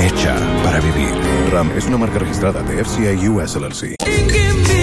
Hecha para vivir. RAM es una marca registrada de FCI US LLC.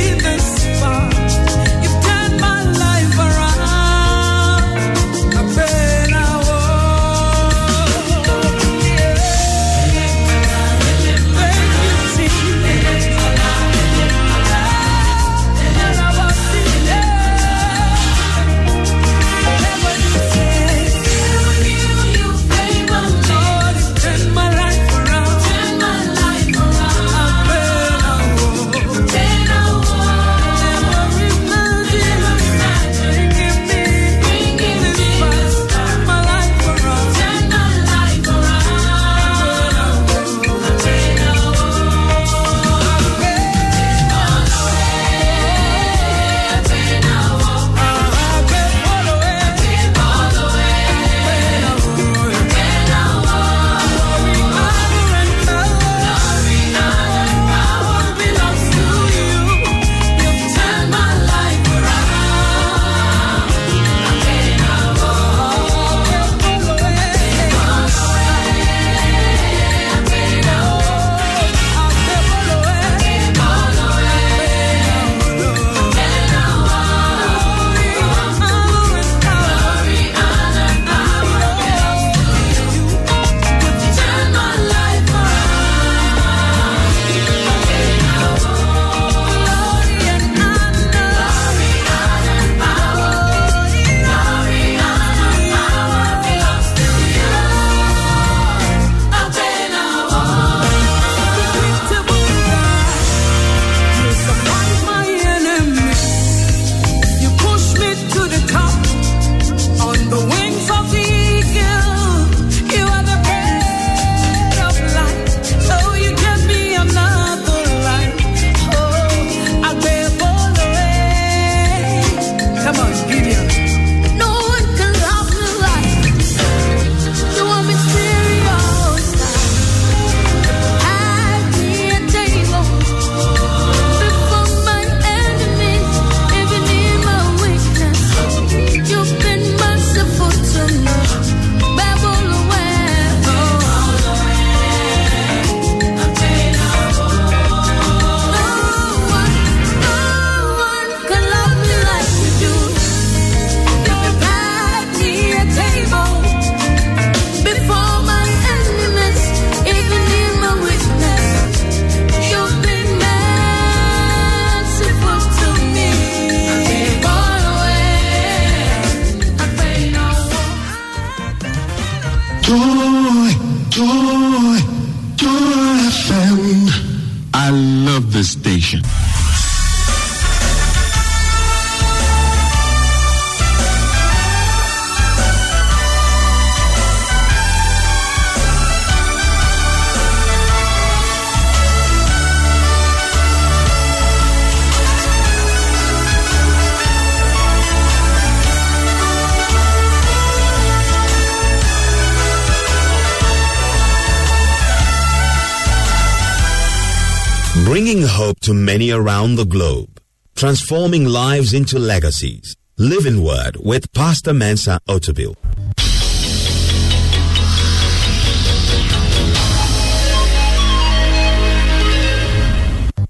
Bringing hope to many around the globe, transforming lives into legacies. Living Word with Pastor Mensa Otabil.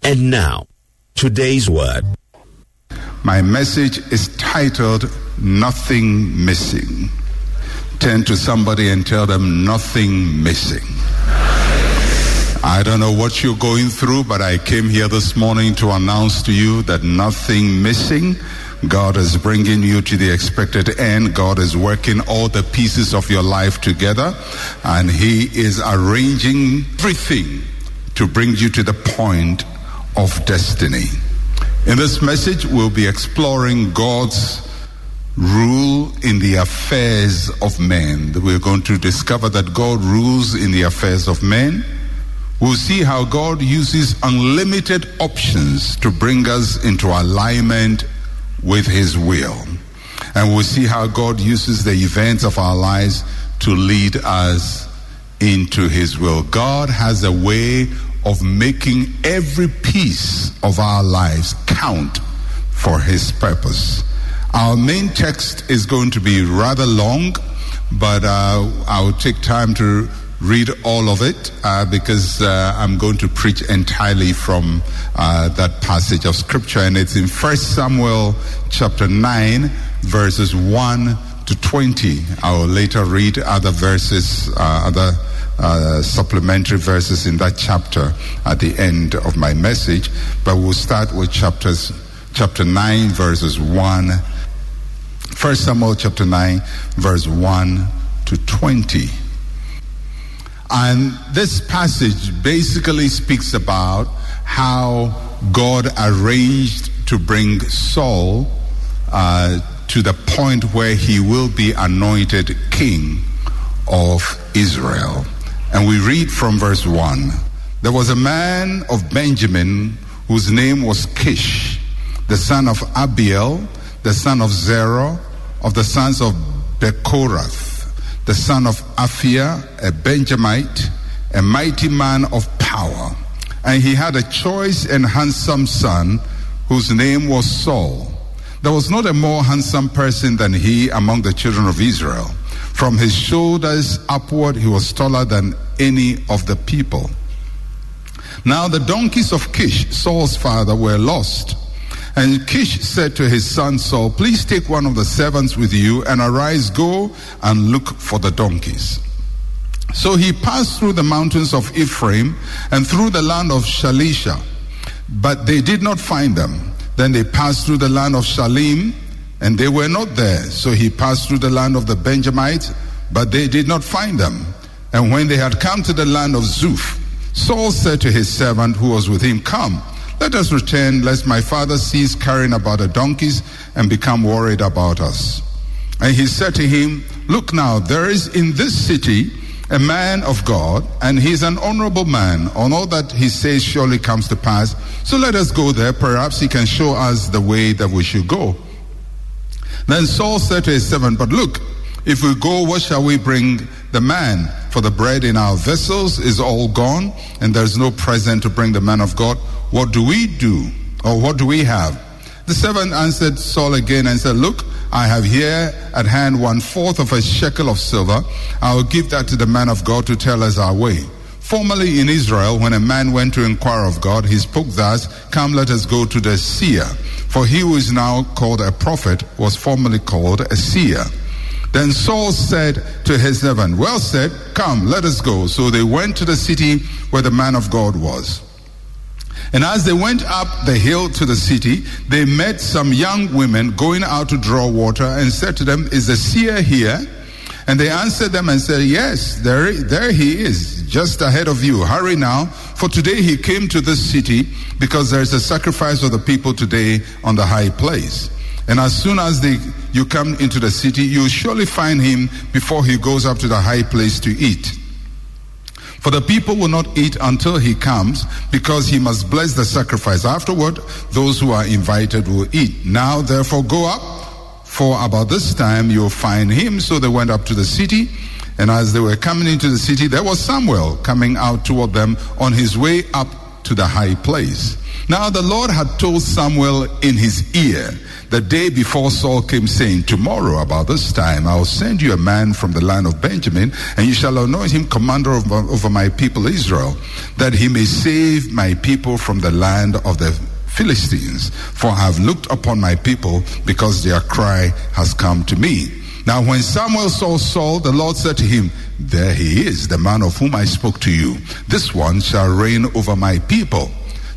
And now, today's word. My message is titled Nothing Missing. Turn to somebody and tell them nothing missing. I don't know what you're going through, but I came here this morning to announce to you that nothing missing. God is bringing you to the expected end. God is working all the pieces of your life together, and He is arranging everything to bring you to the point of destiny. In this message, we'll be exploring God's rule in the affairs of men. We're going to discover that God rules in the affairs of men. We'll see how God uses unlimited options to bring us into alignment with His will. And we'll see how God uses the events of our lives to lead us into His will. God has a way of making every piece of our lives count for His purpose. Our main text is going to be rather long, but uh, I'll take time to read all of it uh, because uh, I'm going to preach entirely from uh, that passage of scripture, and it's in First Samuel chapter 9, verses 1 to 20. I will later read other verses, uh, other uh, supplementary verses in that chapter at the end of my message, but we'll start with chapters, chapter 9, verses 1. First Samuel chapter 9, verse 1 to 20. And this passage basically speaks about how God arranged to bring Saul uh, to the point where he will be anointed king of Israel. And we read from verse 1 There was a man of Benjamin whose name was Kish, the son of Abiel, the son of Zerah, of the sons of Bechorath the son of Aphiah, a Benjamite, a mighty man of power. And he had a choice and handsome son whose name was Saul. There was not a more handsome person than he among the children of Israel. From his shoulders upward, he was taller than any of the people. Now the donkeys of Kish, Saul's father, were lost. And Kish said to his son Saul, Please take one of the servants with you and arise, go and look for the donkeys. So he passed through the mountains of Ephraim and through the land of Shalisha, but they did not find them. Then they passed through the land of Shalim, and they were not there. So he passed through the land of the Benjamites, but they did not find them. And when they had come to the land of Zuph, Saul said to his servant who was with him, Come, let us return, lest my father cease carrying about the donkeys and become worried about us. And he said to him, Look now, there is in this city a man of God, and he is an honorable man. On all that he says surely comes to pass. So let us go there. Perhaps he can show us the way that we should go. Then Saul said to his servant, But look, if we go, what shall we bring the man? For the bread in our vessels is all gone, and there's no present to bring the man of God. What do we do? Or what do we have? The servant answered Saul again and said, Look, I have here at hand one fourth of a shekel of silver. I will give that to the man of God to tell us our way. Formerly in Israel, when a man went to inquire of God, he spoke thus, Come, let us go to the seer. For he who is now called a prophet was formerly called a seer. Then Saul said to his servant, Well said, come, let us go. So they went to the city where the man of God was. And as they went up the hill to the city, they met some young women going out to draw water and said to them, Is the seer here? And they answered them and said, Yes, there, there he is, just ahead of you. Hurry now, for today he came to this city because there is a sacrifice of the people today on the high place. And as soon as they, you come into the city, you'll surely find him before he goes up to the high place to eat. For the people will not eat until he comes, because he must bless the sacrifice. Afterward, those who are invited will eat. Now, therefore, go up, for about this time you'll find him. So they went up to the city, and as they were coming into the city, there was Samuel coming out toward them on his way up to the high place. Now the Lord had told Samuel in his ear the day before Saul came, saying, Tomorrow about this time I will send you a man from the land of Benjamin, and you shall anoint him commander over, my people Israel, that he may save my people from the land of the Philistines. For I have looked upon my people because their cry has come to me. Now, when Samuel saw Saul, the Lord said to him, There he is, the man of whom I spoke to you. This one shall reign over my people.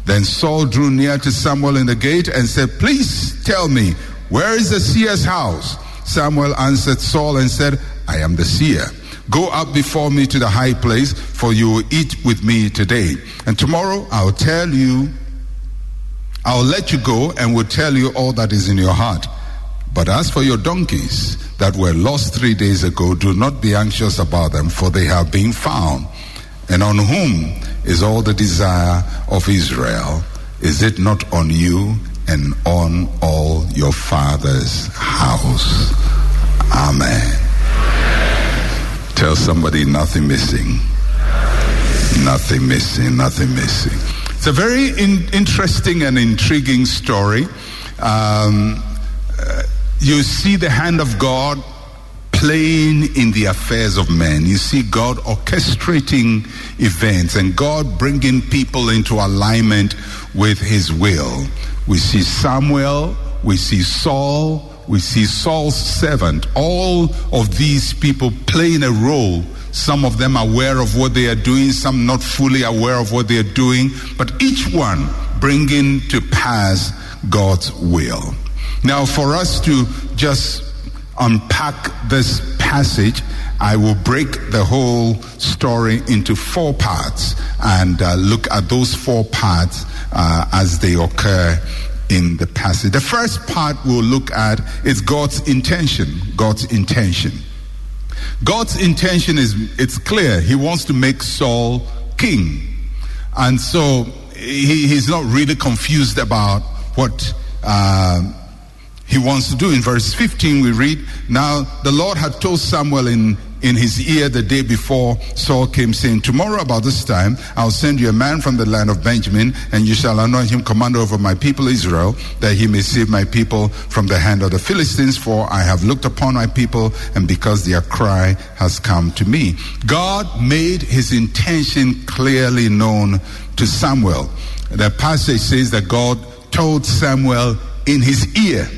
Then Saul drew near to Samuel in the gate and said, Please tell me, where is the seer's house? Samuel answered Saul and said, I am the seer. Go up before me to the high place, for you will eat with me today. And tomorrow I'll tell you, I'll let you go and will tell you all that is in your heart. But as for your donkeys that were lost three days ago, do not be anxious about them, for they have been found. And on whom is all the desire of Israel. Is it not on you and on all your father's house? Amen. Tell somebody nothing missing. Nothing missing, nothing missing. It's a very in- interesting and intriguing story. Um, uh, you see the hand of God playing in the affairs of men. You see God orchestrating events and God bringing people into alignment with his will. We see Samuel, we see Saul, we see Saul's servant. All of these people playing a role. Some of them aware of what they are doing, some not fully aware of what they are doing, but each one bringing to pass God's will. Now, for us to just unpack this passage, I will break the whole story into four parts and uh, look at those four parts uh, as they occur in the passage. The first part we'll look at is God's intention. God's intention. God's intention is it's clear. He wants to make Saul king. And so he, he's not really confused about what uh, he wants to do. In verse 15, we read, Now the Lord had told Samuel in in his ear the day before Saul came, saying, Tomorrow about this time I'll send you a man from the land of Benjamin, and you shall anoint him commander over my people Israel, that he may save my people from the hand of the Philistines, for I have looked upon my people, and because their cry has come to me. God made his intention clearly known to Samuel. The passage says that God told Samuel in his ear.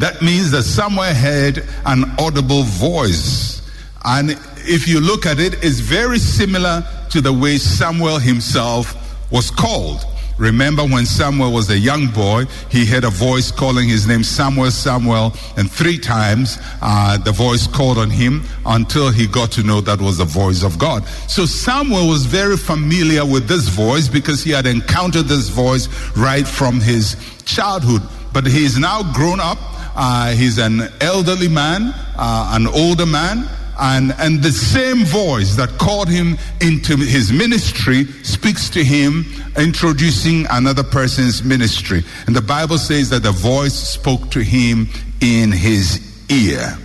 That means that Samuel heard an audible voice. And if you look at it, it's very similar to the way Samuel himself was called. Remember when Samuel was a young boy, he heard a voice calling his name Samuel, Samuel, and three times uh, the voice called on him until he got to know that was the voice of God. So Samuel was very familiar with this voice because he had encountered this voice right from his childhood. But he is now grown up uh, he's an elderly man, uh, an older man, and, and the same voice that called him into his ministry speaks to him, introducing another person's ministry. And the Bible says that the voice spoke to him in his ear.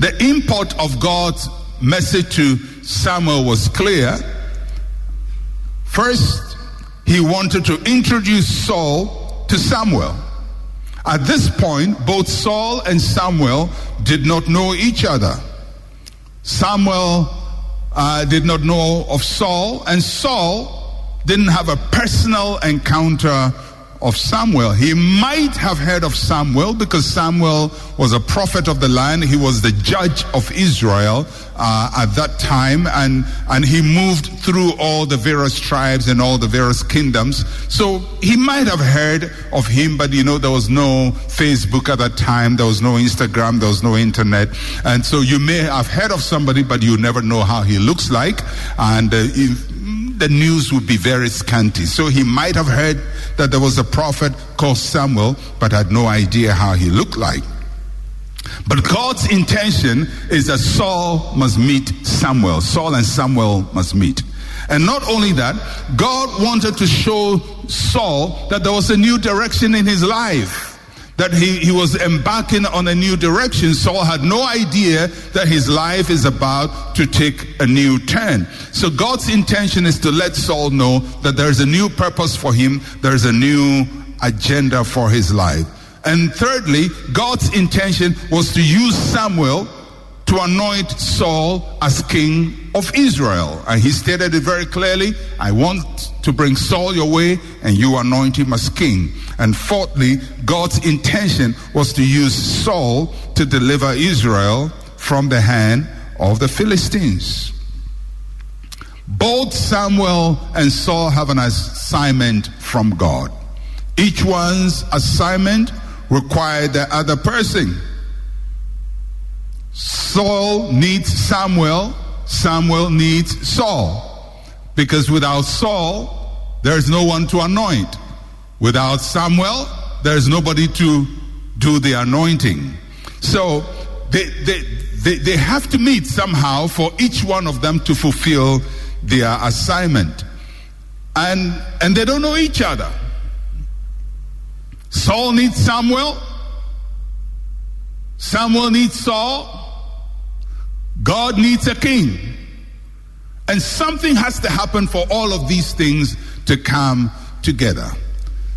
The import of God's message to Samuel was clear. First, he wanted to introduce Saul to Samuel. At this point, both Saul and Samuel did not know each other. Samuel uh, did not know of Saul, and Saul didn't have a personal encounter of Samuel. He might have heard of Samuel because Samuel was a prophet of the land. He was the judge of Israel uh, at that time, and and he moved through all the various tribes and all the various kingdoms. So he might have heard of him, but you know there was no Facebook at that time. There was no Instagram. There was no internet, and so you may have heard of somebody, but you never know how he looks like, and. Uh, if, the news would be very scanty. So he might have heard that there was a prophet called Samuel, but had no idea how he looked like. But God's intention is that Saul must meet Samuel. Saul and Samuel must meet. And not only that, God wanted to show Saul that there was a new direction in his life that he, he was embarking on a new direction. Saul had no idea that his life is about to take a new turn. So God's intention is to let Saul know that there's a new purpose for him, there's a new agenda for his life. And thirdly, God's intention was to use Samuel to anoint Saul as king of Israel. And he stated it very clearly I want to bring Saul your way, and you anoint him as king. And fourthly, God's intention was to use Saul to deliver Israel from the hand of the Philistines. Both Samuel and Saul have an assignment from God. Each one's assignment required the other person. Saul needs Samuel, Samuel needs Saul. Because without Saul, there is no one to anoint. Without Samuel, there is nobody to do the anointing. So they, they, they, they have to meet somehow for each one of them to fulfill their assignment. And, and they don't know each other. Saul needs Samuel. Samuel needs Saul. God needs a king. And something has to happen for all of these things to come together.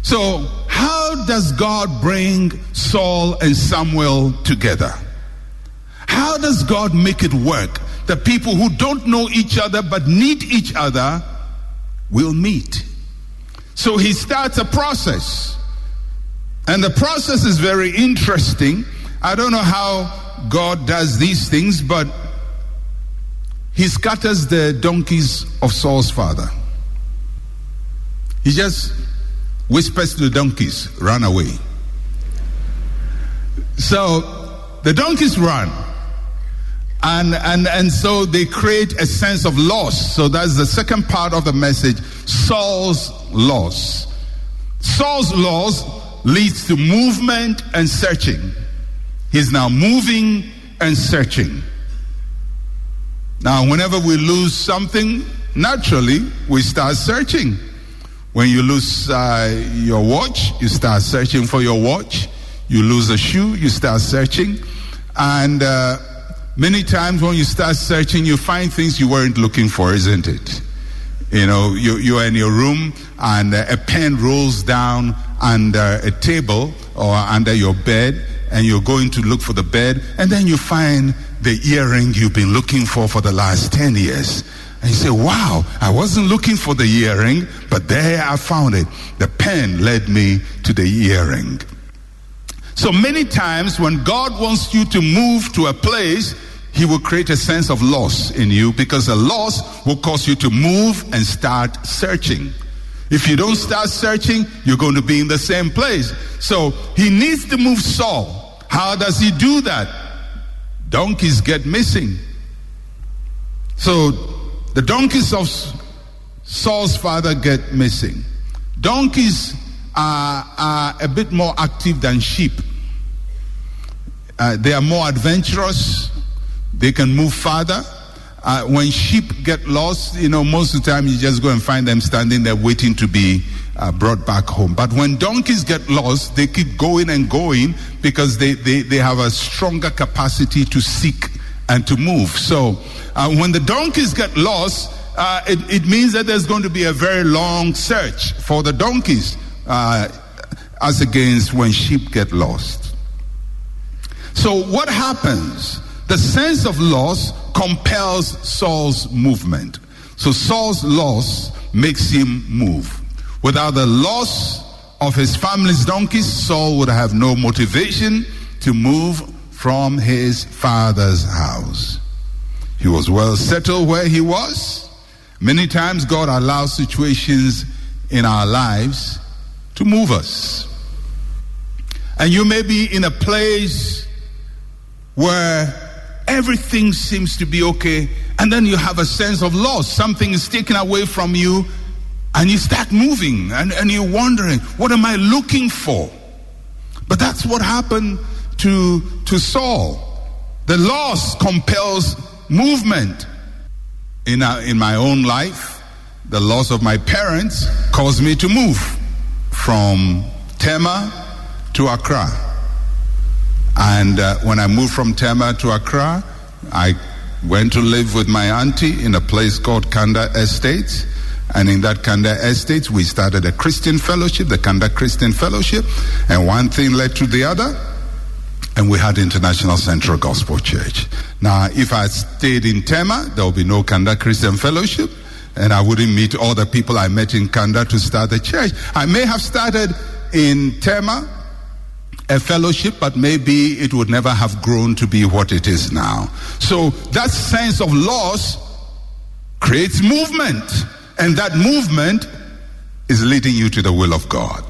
So, how does God bring Saul and Samuel together? How does God make it work? The people who don't know each other but need each other will meet. So he starts a process. And the process is very interesting. I don't know how God does these things, but he scatters the donkeys of Saul's father. He just whispers to the donkeys, run away. So the donkeys run. And, and, and so they create a sense of loss. So that's the second part of the message Saul's loss. Saul's loss leads to movement and searching. He's now moving and searching. Now, whenever we lose something, naturally, we start searching. When you lose uh, your watch, you start searching for your watch. You lose a shoe, you start searching. And uh, many times when you start searching, you find things you weren't looking for, isn't it? You know, you, you're in your room and uh, a pen rolls down under a table or under your bed and you're going to look for the bed and then you find the earring you've been looking for for the last 10 years. And you say, wow, I wasn't looking for the earring, but there I found it. The pen led me to the earring. So many times when God wants you to move to a place, he will create a sense of loss in you because a loss will cause you to move and start searching. If you don't start searching, you're going to be in the same place. So he needs to move Saul. How does he do that? Donkeys get missing. So the donkeys of Saul's father get missing. Donkeys are, are a bit more active than sheep. Uh, they are more adventurous. They can move farther. Uh, when sheep get lost, you know, most of the time you just go and find them standing there waiting to be uh, brought back home. But when donkeys get lost, they keep going and going because they, they, they have a stronger capacity to seek and to move. So uh, when the donkeys get lost, uh, it, it, means that there's going to be a very long search for the donkeys uh, as against when sheep get lost. So what happens? The sense of loss compels Saul's movement. So Saul's loss makes him move. Without the loss of his family's donkeys, Saul would have no motivation to move from his father's house. He was well settled where he was. Many times God allows situations in our lives to move us. And you may be in a place where everything seems to be okay, and then you have a sense of loss. Something is taken away from you, and you start moving, and, and you're wondering, what am I looking for? But that's what happened to, to Saul. The loss compels movement. In, our, in my own life, the loss of my parents caused me to move from Tema to Accra. And uh, when I moved from Tema to Accra, I went to live with my auntie in a place called Kanda Estates. And in that Kanda Estates, we started a Christian fellowship, the Kanda Christian Fellowship. And one thing led to the other. And we had International Central Gospel Church. Now, if I stayed in Tema, there would be no Kanda Christian Fellowship. And I wouldn't meet all the people I met in Kanda to start the church. I may have started in Tema a fellowship, but maybe it would never have grown to be what it is now. So that sense of loss creates movement, and that movement is leading you to the will of God.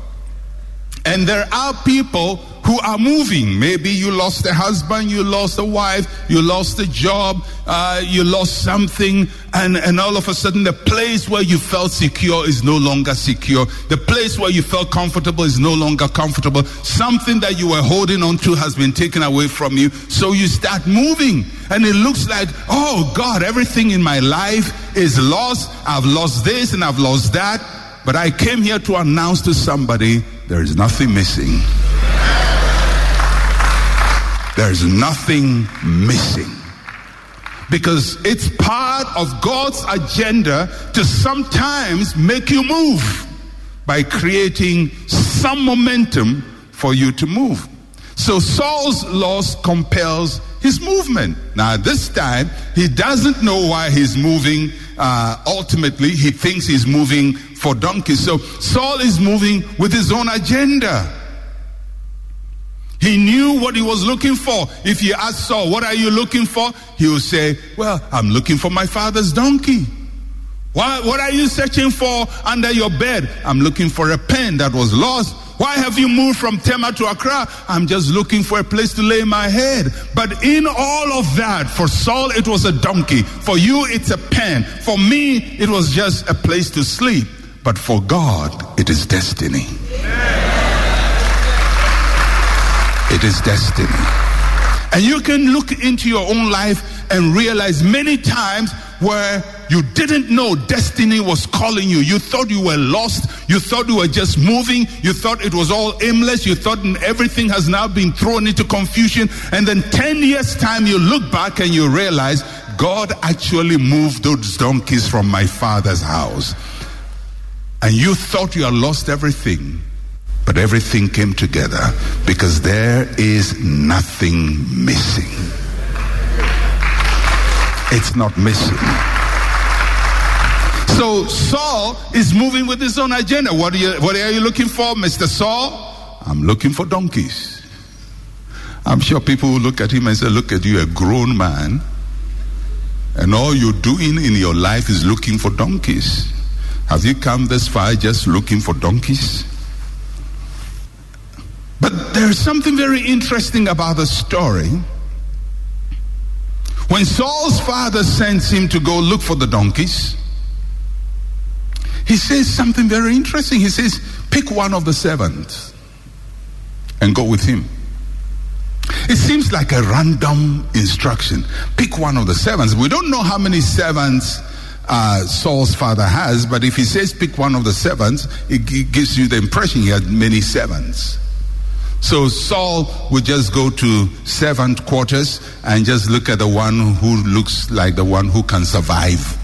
And there are people who are moving. Maybe you lost a husband, you lost a wife, you lost a job, uh, you lost something, and, and all of a sudden the place where you felt secure is no longer secure. The place where you felt comfortable is no longer comfortable. Something that you were holding on to has been taken away from you. So you start moving, and it looks like, oh God, everything in my life is lost. I've lost this and I've lost that. But I came here to announce to somebody there is nothing missing. There's nothing missing. Because it's part of God's agenda to sometimes make you move by creating some momentum for you to move. So Saul's loss compels his movement. Now, this time, he doesn't know why he's moving. Uh, ultimately, he thinks he's moving for donkeys. So Saul is moving with his own agenda. He knew what he was looking for. If you ask Saul, what are you looking for? He will say, well, I'm looking for my father's donkey. What, what are you searching for under your bed? I'm looking for a pen that was lost. Why have you moved from Tema to Accra? I'm just looking for a place to lay my head. But in all of that, for Saul, it was a donkey. For you, it's a pen. For me, it was just a place to sleep. But for God, it is destiny. It is destiny. And you can look into your own life and realize many times where you didn't know destiny was calling you. You thought you were lost. You thought you were just moving. You thought it was all aimless. You thought everything has now been thrown into confusion. And then 10 years time, you look back and you realize God actually moved those donkeys from my father's house. And you thought you had lost everything. But everything came together because there is nothing missing. It's not missing. So Saul is moving with his own agenda. What are you, what are you looking for, Mr. Saul? I'm looking for donkeys. I'm sure people will look at him and say, Look at you, a grown man, and all you're doing in your life is looking for donkeys. Have you come this far just looking for donkeys? But there's something very interesting about the story. When Saul's father sends him to go look for the donkeys, he says something very interesting. He says, Pick one of the servants and go with him. It seems like a random instruction. Pick one of the servants. We don't know how many servants uh, Saul's father has, but if he says pick one of the servants, it g- gives you the impression he had many servants. So Saul would just go to servant quarters and just look at the one who looks like the one who can survive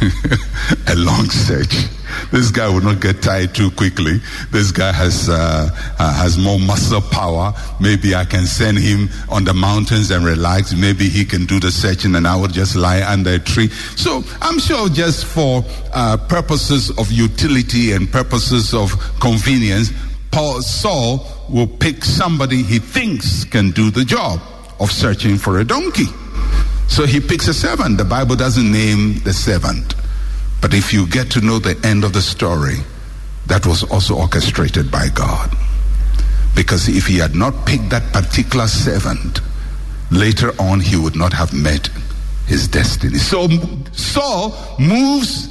a long search. This guy will not get tired too quickly. This guy has uh, uh, has more muscle power. Maybe I can send him on the mountains and relax. Maybe he can do the searching, and I will just lie under a tree. So I'm sure, just for uh, purposes of utility and purposes of convenience, Paul Saul will pick somebody he thinks can do the job of searching for a donkey. So he picks a servant. The Bible doesn't name the servant. But if you get to know the end of the story, that was also orchestrated by God. Because if he had not picked that particular servant, later on he would not have met his destiny. So Saul moves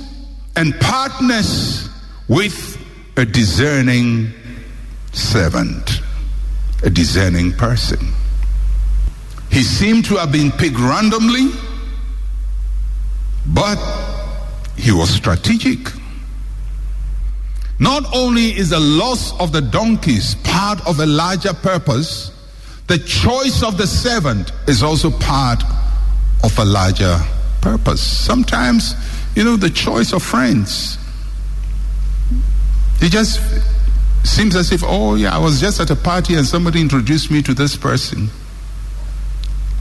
and partners with a discerning servant, a discerning person. He seemed to have been picked randomly, but he was strategic. Not only is the loss of the donkeys part of a larger purpose, the choice of the servant is also part of a larger purpose. Sometimes, you know, the choice of friends. It just seems as if, oh, yeah, I was just at a party and somebody introduced me to this person.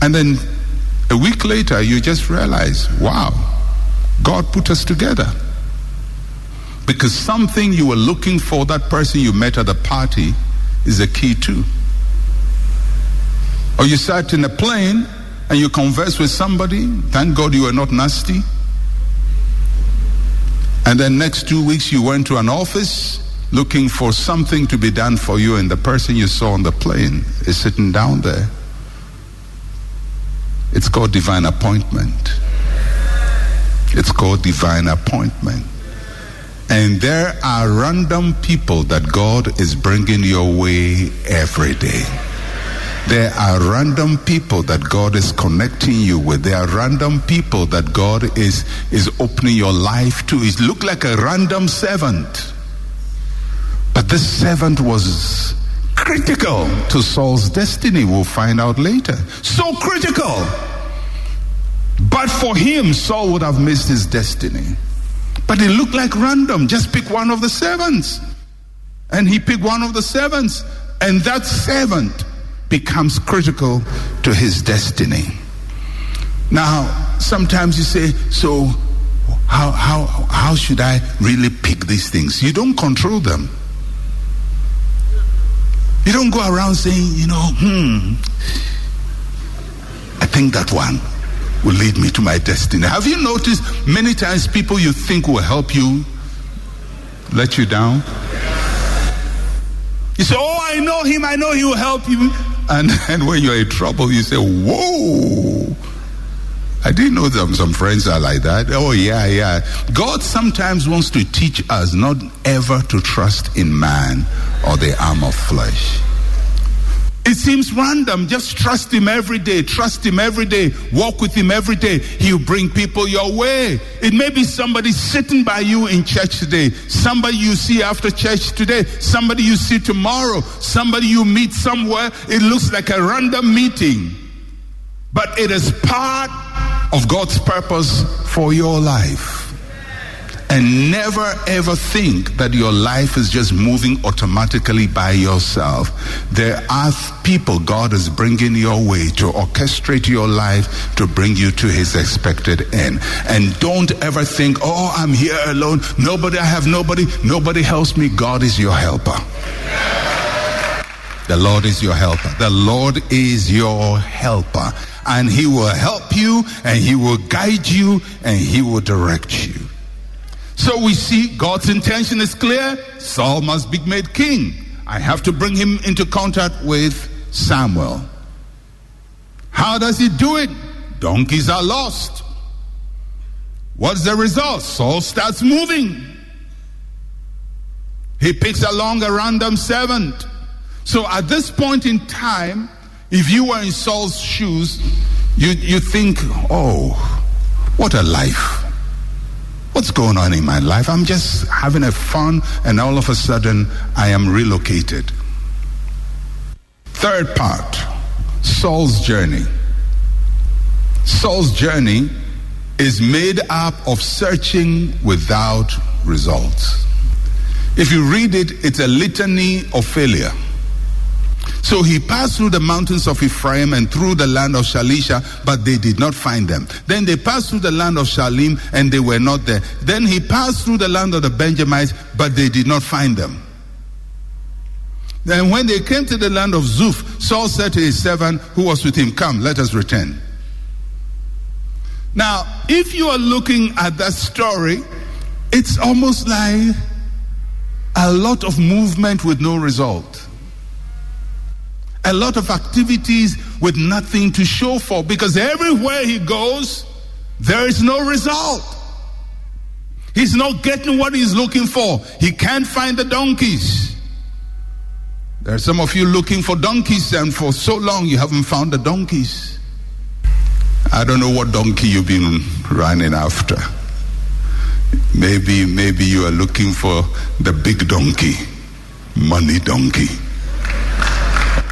And then a week later, you just realize, wow, God put us together. Because something you were looking for, that person you met at the party, is a key too. Or you sat in a plane and you converse with somebody, thank God you were not nasty. And then next two weeks you went to an office, looking for something to be done for you, and the person you saw on the plane is sitting down there. It's called divine appointment. It's called divine appointment. And there are random people that God is bringing your way every day. There are random people that God is connecting you with. There are random people that God is, is opening your life to. It looked like a random servant. But this servant was critical to Saul's destiny. We'll find out later. So critical. But for him, Saul would have missed his destiny. But it looked like random. Just pick one of the servants. And he picked one of the servants. And that servant becomes critical to his destiny. Now, sometimes you say, so how, how, how should I really pick these things? You don't control them. You don't go around saying, you know, hmm, I think that one will lead me to my destiny. Have you noticed many times people you think will help you let you down? You say, Oh, I know him, I know he will help you. And then when you're in trouble, you say, Whoa. I didn't know them. some friends are like that. Oh, yeah, yeah. God sometimes wants to teach us not ever to trust in man or the arm of flesh. It seems random. Just trust him every day. Trust him every day. Walk with him every day. He'll bring people your way. It may be somebody sitting by you in church today. Somebody you see after church today. Somebody you see tomorrow. Somebody you meet somewhere. It looks like a random meeting. But it is part of God's purpose for your life. And never ever think that your life is just moving automatically by yourself. There are people God is bringing your way to orchestrate your life to bring you to his expected end. And don't ever think, oh, I'm here alone. Nobody, I have nobody. Nobody helps me. God is your helper. The Lord is your helper. The Lord is your helper. And he will help you and he will guide you and he will direct you. So we see God's intention is clear. Saul must be made king. I have to bring him into contact with Samuel. How does he do it? Donkeys are lost. What's the result? Saul starts moving. He picks along a random servant. So at this point in time, if you were in Saul's shoes, you, you think, oh, what a life. What's going on in my life? I'm just having a fun, and all of a sudden, I am relocated. Third part Saul's journey. Saul's journey is made up of searching without results. If you read it, it's a litany of failure. So he passed through the mountains of Ephraim and through the land of Shalisha, but they did not find them. Then they passed through the land of Shalim and they were not there. Then he passed through the land of the Benjamites, but they did not find them. Then when they came to the land of Zuph, Saul said to his servant who was with him, Come, let us return. Now, if you are looking at that story, it's almost like a lot of movement with no result a lot of activities with nothing to show for because everywhere he goes, there is no result. He's not getting what he's looking for. He can't find the donkeys. There are some of you looking for donkeys, and for so long you haven't found the donkeys. I don't know what donkey you've been running after. Maybe, maybe you are looking for the big donkey, money donkey.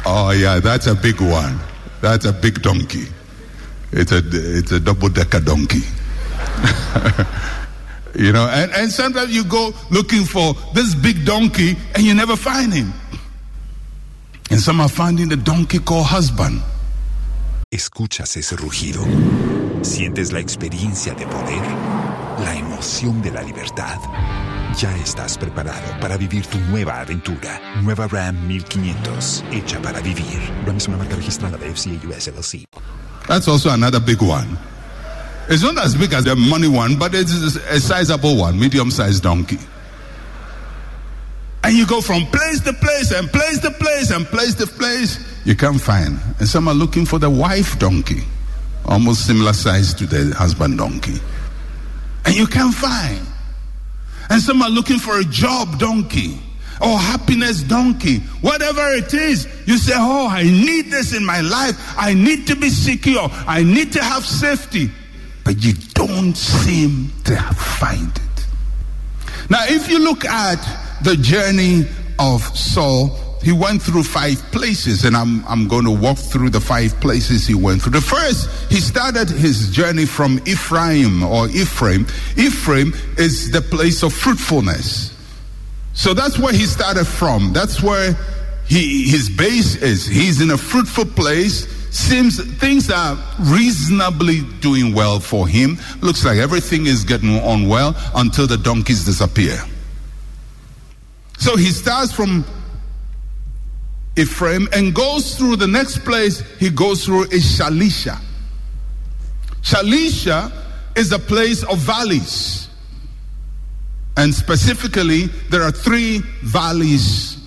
Oh yeah, that's a big one. That's a big donkey. It's a it's a double decker donkey. you know, and, and sometimes you go looking for this big donkey and you never find him. And some are finding the donkey called husband. Escuchas ese rugido. Sientes la experiencia de poder, la emoción de la libertad. Ya estás preparado para vivir tu nueva aventura. Nueva Ram 1500, hecha para vivir. Ram es una marca registrada de FCA US LLC. That's also another big one. It's not as big as the money one, but it's a sizable one, medium sized donkey. And you go from place to place and place to place and place to place. You can't find. And some are looking for the wife donkey, almost similar size to the husband donkey. And you can't find. And some are looking for a job donkey or happiness donkey. Whatever it is, you say, Oh, I need this in my life. I need to be secure. I need to have safety. But you don't seem to find it. Now, if you look at the journey of Saul, he went through five places, and I'm, I'm going to walk through the five places he went through. The first, he started his journey from Ephraim or Ephraim. Ephraim is the place of fruitfulness. So that's where he started from. That's where he, his base is. He's in a fruitful place. Seems things are reasonably doing well for him. Looks like everything is getting on well until the donkeys disappear. So he starts from Ephraim and goes through the next place he goes through is Shalisha. Shalisha is a place of valleys. And specifically, there are three valleys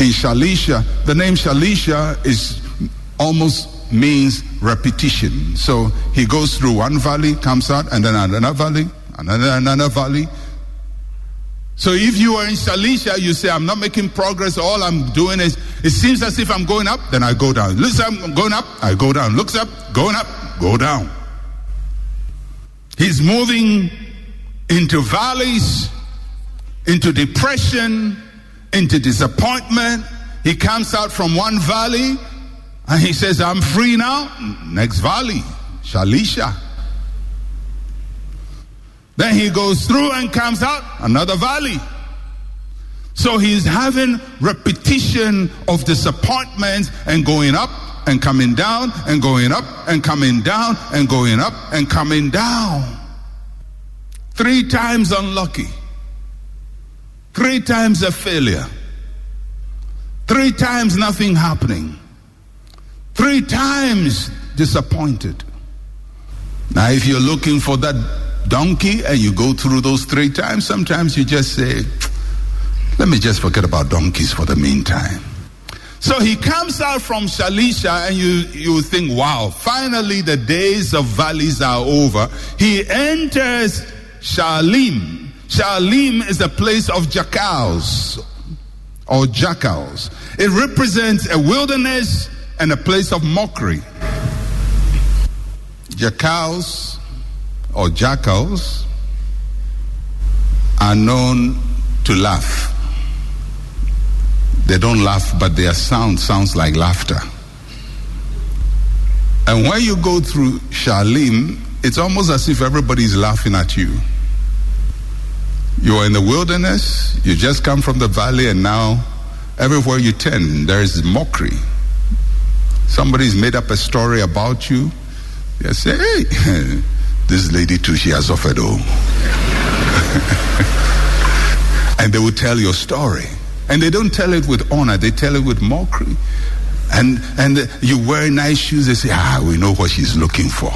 in Shalisha. The name Shalisha is almost means repetition. So he goes through one valley, comes out, and then another valley, another another valley. So if you are in Shalisha, you say, I'm not making progress. All I'm doing is, it seems as if I'm going up, then I go down. Looks up, I'm going up, I go down. Looks up, going up, go down. He's moving into valleys, into depression, into disappointment. He comes out from one valley and he says, I'm free now. Next valley, Shalisha. Then he goes through and comes out another valley. So he's having repetition of disappointments and going up and coming down and going up and coming down and going up and coming down. Three times unlucky. Three times a failure. Three times nothing happening. Three times disappointed. Now, if you're looking for that donkey and you go through those three times, sometimes you just say, let me just forget about donkeys for the meantime. So he comes out from Shalisha and you, you think, wow, finally the days of valleys are over. He enters Shalim. Shalim is a place of jackals or jackals. It represents a wilderness and a place of mockery. Jackals or jackals are known to laugh. They don't laugh, but their sound sounds like laughter. And when you go through Shalim, it's almost as if everybody's laughing at you. You are in the wilderness, you just come from the valley, and now everywhere you turn, there is mockery. Somebody's made up a story about you. They say, hey, this lady too, she has suffered, oh. and they will tell your story. And they don't tell it with honor, they tell it with mockery. And, and you wear nice shoes, they say, ah, we know what she's looking for.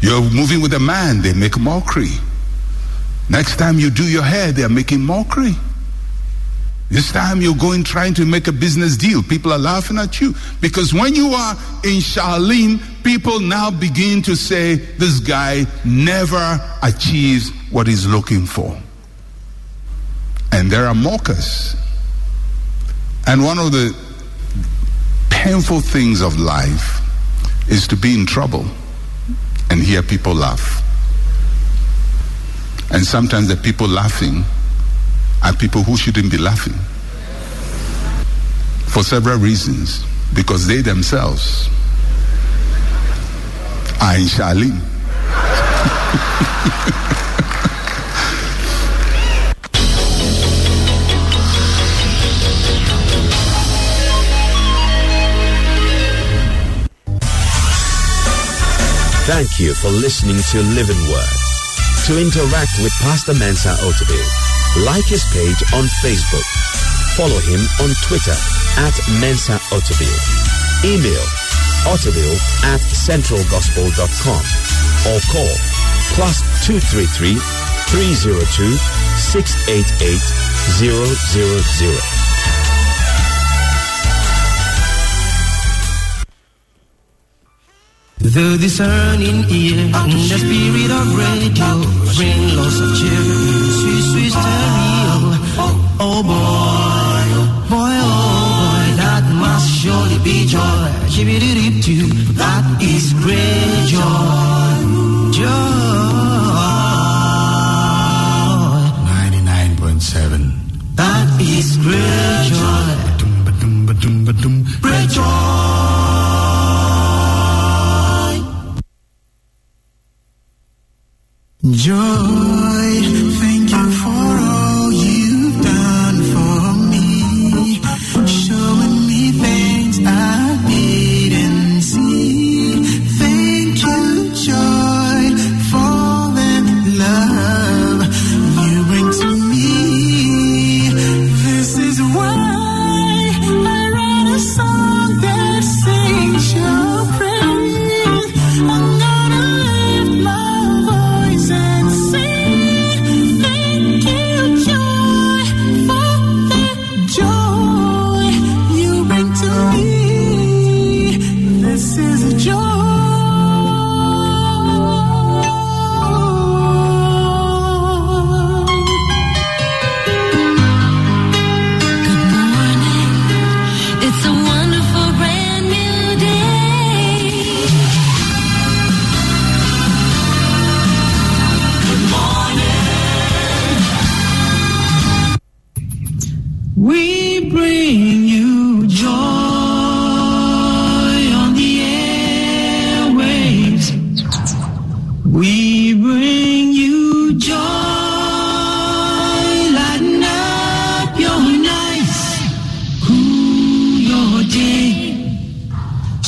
You're moving with a man, they make mockery. Next time you do your hair, they're making mockery. This time you're going trying to make a business deal. People are laughing at you. Because when you are in Shalim, people now begin to say, this guy never achieves what he's looking for. And there are mockers. And one of the painful things of life is to be in trouble and hear people laugh. And sometimes the people laughing are people who shouldn't be laughing. For several reasons. Because they themselves Thank you for listening to Living Word. To interact with Pastor Mensa Otabil, like his page on Facebook. Follow him on Twitter at Mensa Otabil. Email otabil at centralgospel.com or call plus 233 302 688 000. The discerning ear, and the spirit of radio, bring lots of cheer, sweet, sweet stereo. Oh boy, that is great joy.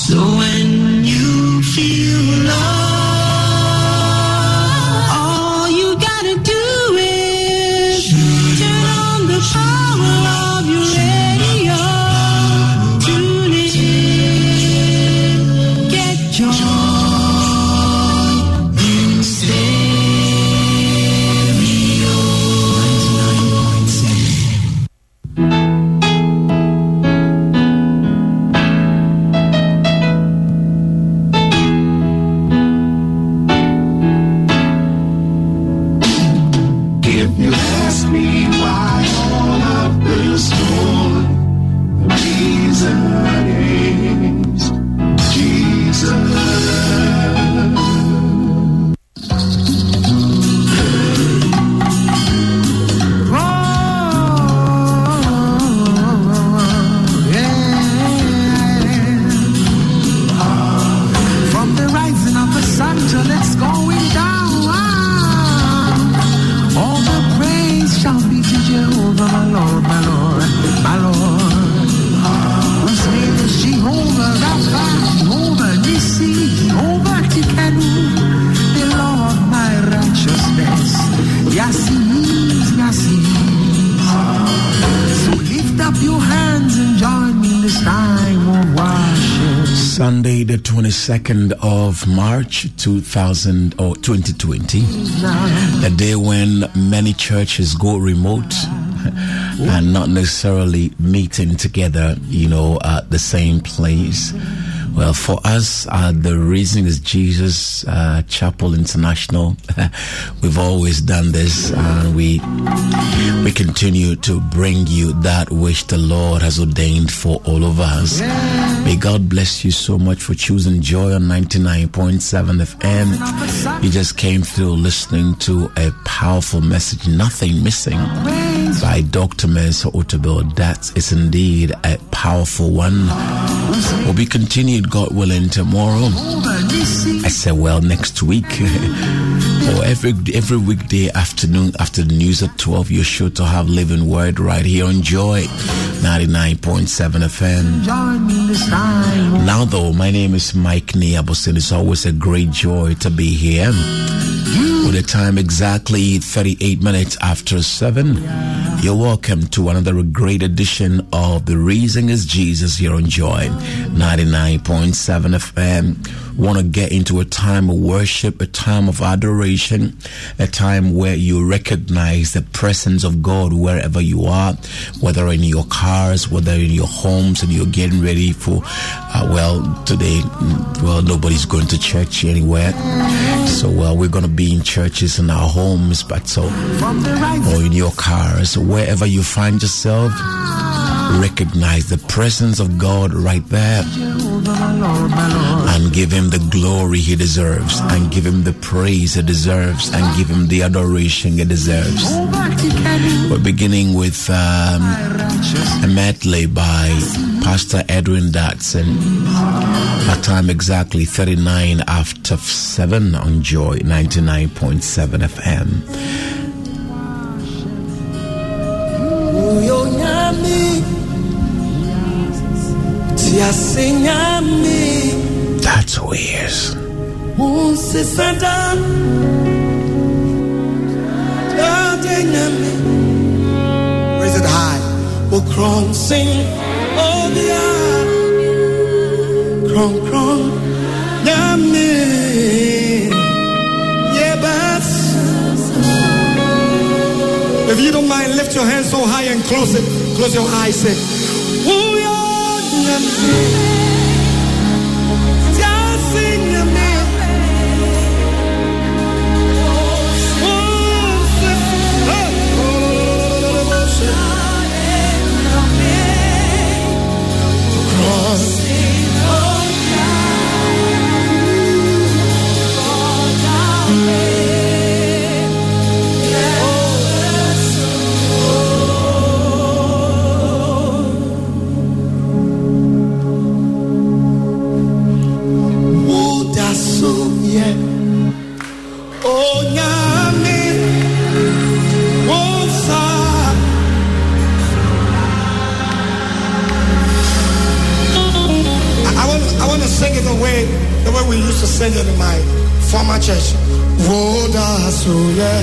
So 2nd of March 2000, or 2020, the day when many churches go remote and not necessarily meeting together, you know, at the same place. Well, for us, uh, the reason is Jesus uh, Chapel International. We've always done this, and we we continue to bring you that which the Lord has ordained for all of us. May God bless you so much for choosing Joy on 99.7 FM. You just came through listening to a powerful message, Nothing Missing, by Dr. Mensa Otabil. That is indeed a powerful one. Will be continued, God willing, tomorrow. I say, well, next week. or every every weekday afternoon after the news at 12, you're sure to have Living Word right here on Joy 99.7 FM. Now, though, my name is Mike Niabosin. It's always a great joy to be here. With a time exactly 38 minutes after 7, you're welcome to another great edition of The Reason is Jesus here on Joy 99.7 FM. want to get into a time of worship, a time of adoration, a time where you recognize the presence of God wherever you are, whether in your cars, whether in your homes, and you're getting ready for, uh, well, today, mm, well, nobody's going to church anywhere. So, well, we're going to be in churches in our homes, but so, or in your cars, wherever you find yourself, recognize the presence of God right there and give him the glory he deserves and give him the praise he deserves and give him the adoration he deserves. We're beginning with um, a medley by Pastor Edwin Dadson. Our time exactly 39 after 7 on Joy 99.7 FM. That's who he is. Unsisada Dade nyami Raise it high. Ukron sing Oh yeah Kron kron Nyami Yebas. If you don't mind, lift your hands so high and close it. Close your eyes. Say, "Ooh, nyame. Way the way we used to sing it in my former church. Oh, that's so, yeah.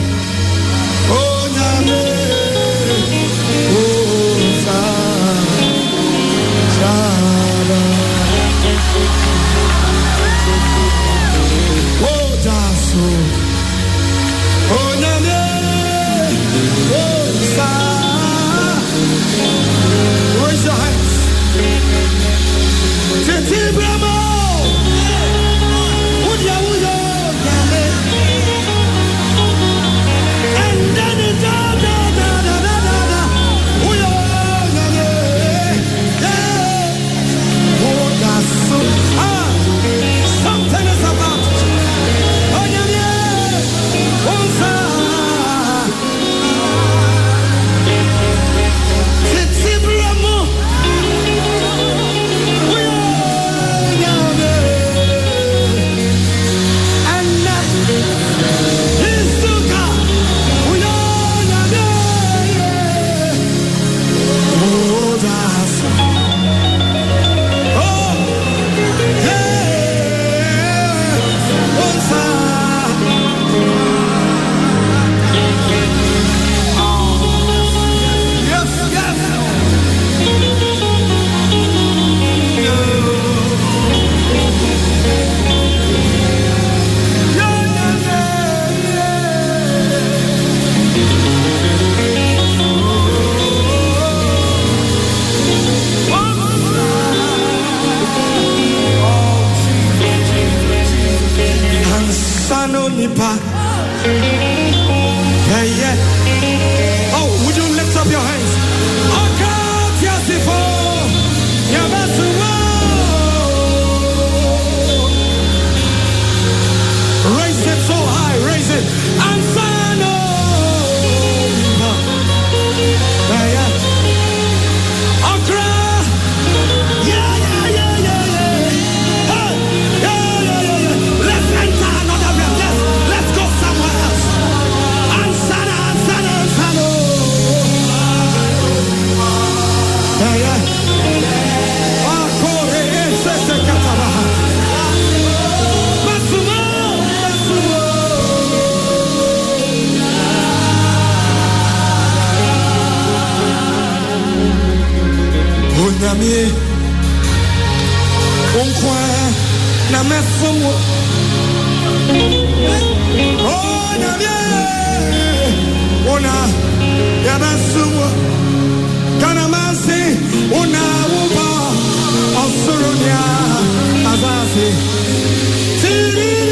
Oh. Oh, nyame wo nko ara na mɛfom wo o nyame wo na yɛbɛsom wo kanamase wo na wobɔ ɔsoro nea asase tiriri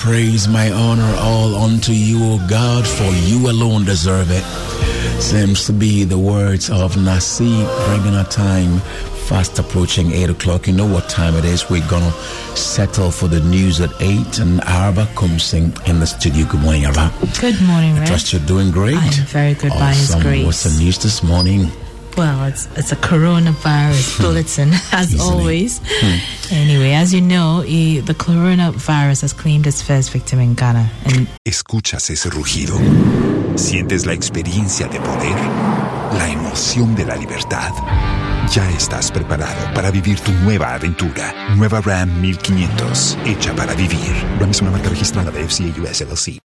Praise, my honor, all unto you, O God, for you alone deserve it. Seems to be the words of Nasi, bringing our time fast approaching 8 o'clock. You know what time it is. We're going to settle for the news at 8. And Arba Kumsing in the studio. Good morning, Arba. Good morning, I trust you're doing great. I'm very good by His Awesome. grace. What's the news this morning? Well, it's it's a coronavirus bulletin as Isn't always. Hmm. Anyway, as you know, the coronavirus has claimed its first victim in Ghana, and Escuchas ese rugido. Sientes la experiencia de poder, la emoción de la libertad. Ya estás preparado para vivir tu nueva aventura. Nueva Ram 1500, hecha para vivir. Ram es una marca registrada de FCA US LLC.